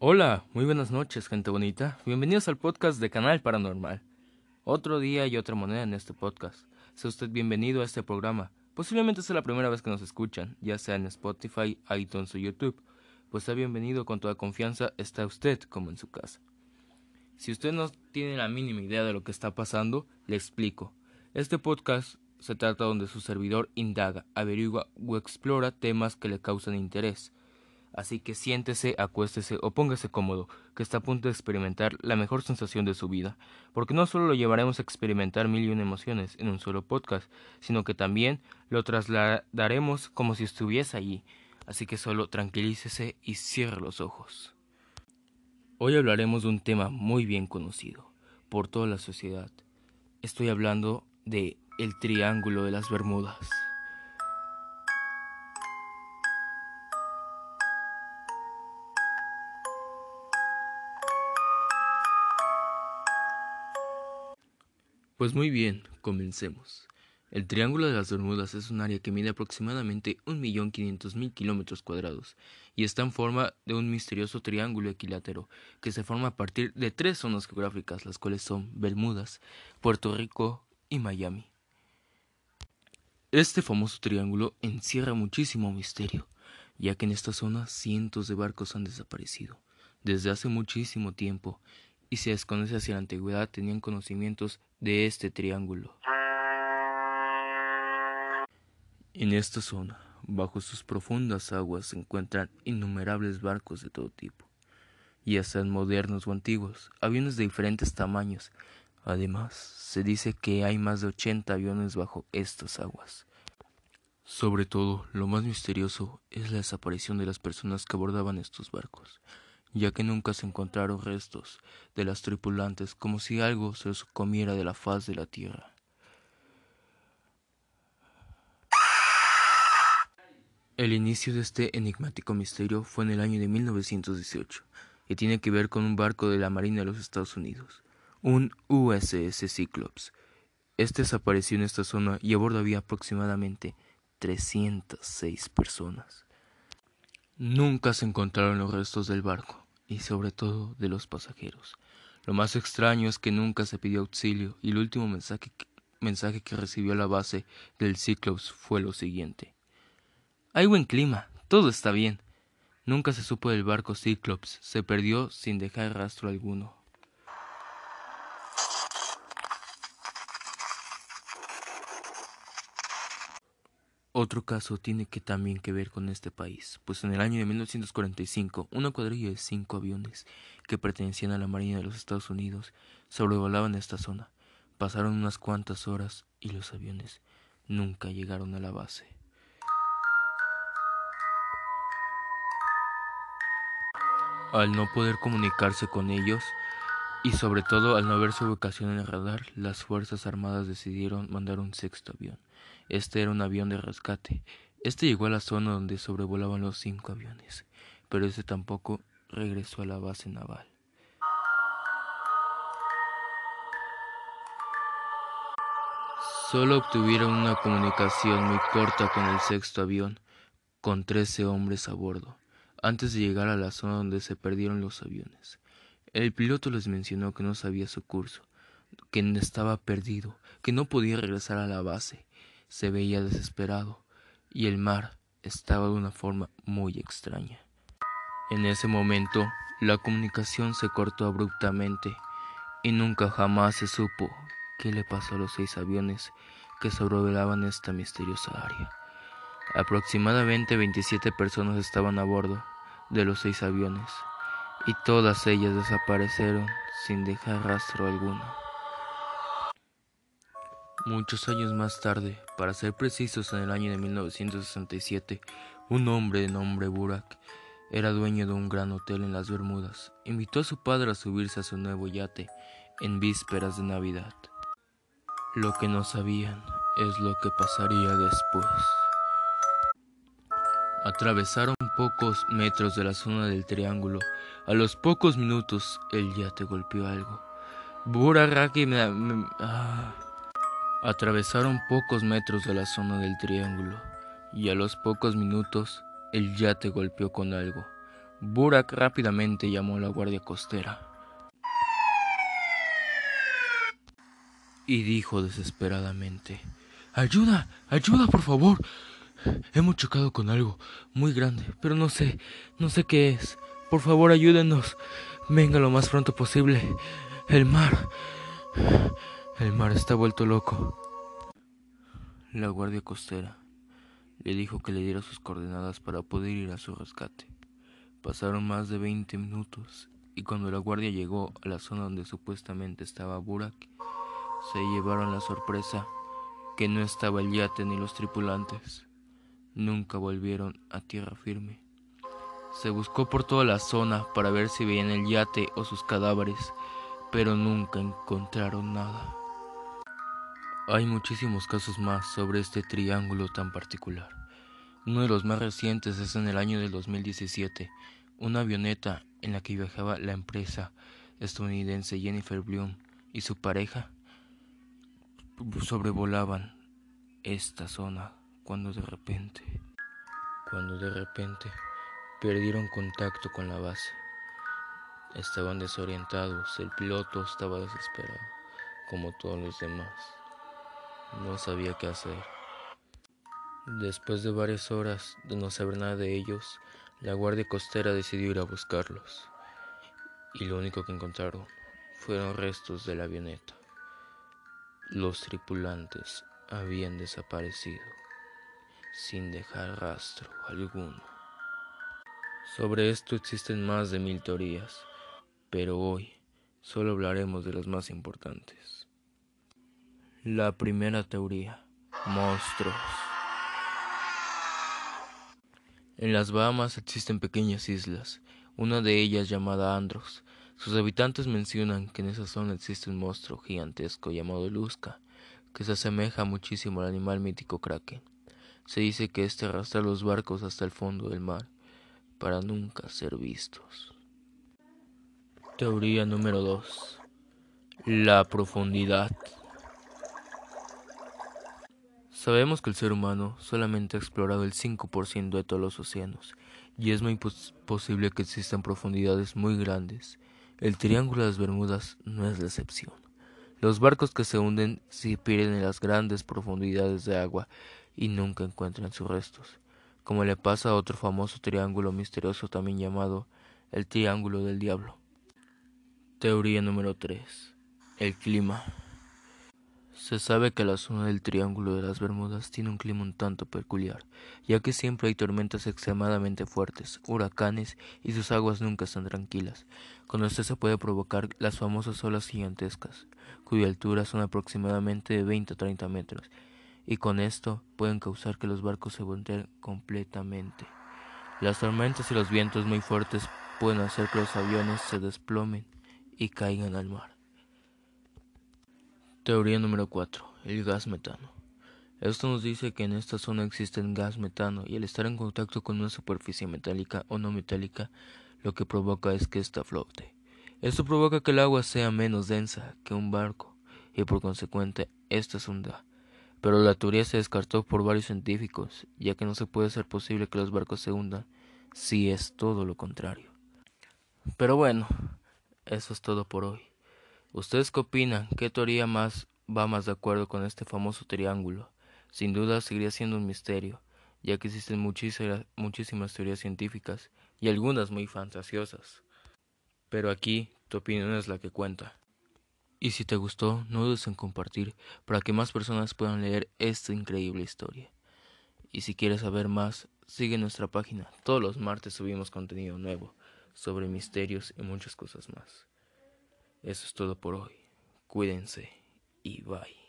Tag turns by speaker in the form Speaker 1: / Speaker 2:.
Speaker 1: Hola, muy buenas noches, gente bonita. Bienvenidos al podcast de Canal Paranormal. Otro día y otra moneda en este podcast. Sea usted bienvenido a este programa. Posiblemente sea la primera vez que nos escuchan, ya sea en Spotify, iTunes o YouTube. Pues sea bienvenido con toda confianza, está usted como en su casa. Si usted no tiene la mínima idea de lo que está pasando, le explico. Este podcast se trata donde su servidor indaga, averigua o explora temas que le causan interés. Así que siéntese, acuéstese o póngase cómodo, que está a punto de experimentar la mejor sensación de su vida, porque no solo lo llevaremos a experimentar mil y una emociones en un solo podcast, sino que también lo trasladaremos como si estuviese allí. Así que solo tranquilícese y cierre los ojos. Hoy hablaremos de un tema muy bien conocido por toda la sociedad. Estoy hablando de el Triángulo de las Bermudas. Pues muy bien, comencemos. El Triángulo de las Bermudas es un área que mide aproximadamente 1.500.000 kilómetros cuadrados y está en forma de un misterioso triángulo equilátero que se forma a partir de tres zonas geográficas, las cuales son Bermudas, Puerto Rico y Miami. Este famoso triángulo encierra muchísimo misterio, ya que en esta zona cientos de barcos han desaparecido desde hace muchísimo tiempo y se desconoce en la antigüedad tenían conocimientos de este triángulo. En esta zona, bajo sus profundas aguas, se encuentran innumerables barcos de todo tipo, ya sean modernos o antiguos, aviones de diferentes tamaños, Además, se dice que hay más de 80 aviones bajo estas aguas. Sobre todo, lo más misterioso es la desaparición de las personas que abordaban estos barcos, ya que nunca se encontraron restos de las tripulantes como si algo se los comiera de la faz de la tierra. El inicio de este enigmático misterio fue en el año de 1918 y tiene que ver con un barco de la Marina de los Estados Unidos, un USS Cyclops. Este desapareció en esta zona y a bordo había aproximadamente 306 personas. Nunca se encontraron los restos del barco y sobre todo de los pasajeros. Lo más extraño es que nunca se pidió auxilio y el último mensaje que, recibió la base del Cyclops fue lo siguiente. Hay buen clima, todo está bien. Nunca se supo del barco Cyclops, se perdió sin dejar rastro alguno. Otro caso tiene que también que ver con este país, pues en el año de 1945 una cuadrilla de cinco aviones que pertenecían a la Marina de los Estados Unidos sobrevolaban esta zona. Pasaron unas cuantas horas y los aviones nunca llegaron a la base. Al no poder comunicarse con ellos, y sobre todo al no ver su ubicación en el radar, las Fuerzas Armadas decidieron mandar un sexto avión. Este era un avión de rescate. Este llegó a la zona donde sobrevolaban los cinco aviones, pero este tampoco regresó a la base naval. Solo obtuvieron una comunicación muy corta con el sexto avión, con trece hombres a bordo, antes de llegar a la zona donde se perdieron los aviones. El piloto les mencionó que no sabía su curso, que estaba perdido, que no podía regresar a la base, se veía desesperado y el mar estaba de una forma muy extraña. En ese momento, la comunicación se cortó abruptamente y nunca jamás se supo qué le pasó a los seis aviones que sobrevolaban esta misteriosa área. Aproximadamente 27 personas estaban a bordo de los seis aviones y todas ellas desaparecieron sin dejar rastro alguno. Muchos años más tarde, para ser precisos en el año de 1967, un hombre de nombre Burak era dueño de un gran hotel en las Bermudas. Invitó a su padre a subirse a su nuevo yate en vísperas de Navidad. Lo que no sabían es lo que pasaría después. Atravesaron pocos metros de la zona del triángulo. A los pocos minutos el yate golpeó algo. Burak me... Ah. Atravesaron pocos metros de la zona del triángulo y a los pocos minutos el yate golpeó con algo. Burak rápidamente llamó a la guardia costera y dijo desesperadamente Ayuda, ayuda, por favor. Hemos chocado con algo muy grande, pero no sé, no sé qué es. Por favor, ayúdenos. Venga lo más pronto posible. El mar. El mar está vuelto loco. La guardia costera le dijo que le diera sus coordenadas para poder ir a su rescate. Pasaron más de veinte minutos y cuando la guardia llegó a la zona donde supuestamente estaba Burak, se llevaron la sorpresa que no estaba el yate ni los tripulantes. Nunca volvieron a tierra firme. Se buscó por toda la zona para ver si veían el yate o sus cadáveres, pero nunca encontraron nada. Hay muchísimos casos más sobre este triángulo tan particular. Uno de los más recientes es en el año del 2017. Una avioneta en la que viajaba la empresa estadounidense Jennifer Bloom y su pareja sobrevolaban esta zona cuando de repente, cuando de repente perdieron contacto con la base. Estaban desorientados, el piloto estaba desesperado, como todos los demás. No sabía qué hacer. Después de varias horas de no saber nada de ellos, la guardia costera decidió ir a buscarlos. Y lo único que encontraron fueron restos de la avioneta. Los tripulantes habían desaparecido sin dejar rastro alguno. Sobre esto existen más de mil teorías, pero hoy solo hablaremos de las más importantes. La primera teoría, monstruos. En las Bahamas existen pequeñas islas, una de ellas llamada Andros, sus habitantes mencionan que en esa zona existe un monstruo gigantesco llamado Luzca, que se asemeja muchísimo al animal mítico Kraken. Se dice que éste arrastra los barcos hasta el fondo del mar para nunca ser vistos. Teoría número 2. La profundidad. Sabemos que el ser humano solamente ha explorado el 5% de todos los océanos, y es muy posible que existan profundidades muy grandes el Triángulo de las Bermudas no es la excepción. Los barcos que se hunden se pierden en las grandes profundidades de agua y nunca encuentran sus restos, como le pasa a otro famoso triángulo misterioso también llamado el Triángulo del Diablo. Teoría número 3. El clima. Se sabe que la zona del Triángulo de las Bermudas tiene un clima un tanto peculiar, ya que siempre hay tormentas extremadamente fuertes, huracanes y sus aguas nunca están tranquilas. Con esto se puede provocar las famosas olas gigantescas, cuya altura son aproximadamente de 20 a 30 metros, y con esto pueden causar que los barcos se volteen completamente. Las tormentas y los vientos muy fuertes pueden hacer que los aviones se desplomen y caigan al mar. Teoría número 4. El gas metano. Esto nos dice que en esta zona existe gas metano y al estar en contacto con una superficie metálica o no metálica, lo que provoca es que ésta flote. Esto provoca que el agua sea menos densa que un barco y por consecuente ésta se hunda. Pero la teoría se descartó por varios científicos, ya que no se puede ser posible que los barcos se hundan si es todo lo contrario. Pero bueno, eso es todo por hoy. ¿Ustedes qué opinan? ¿Qué teoría más va más de acuerdo con este famoso triángulo? Sin duda seguiría siendo un misterio, ya que existen muchísimas, muchísimas teorías científicas y algunas muy fantasiosas. Pero aquí tu opinión es la que cuenta. Y si te gustó, no dudes en compartir para que más personas puedan leer esta increíble historia. Y si quieres saber más, sigue nuestra página. Todos los martes subimos contenido nuevo sobre misterios y muchas cosas más. Eso es todo por hoy. Cuídense y bye.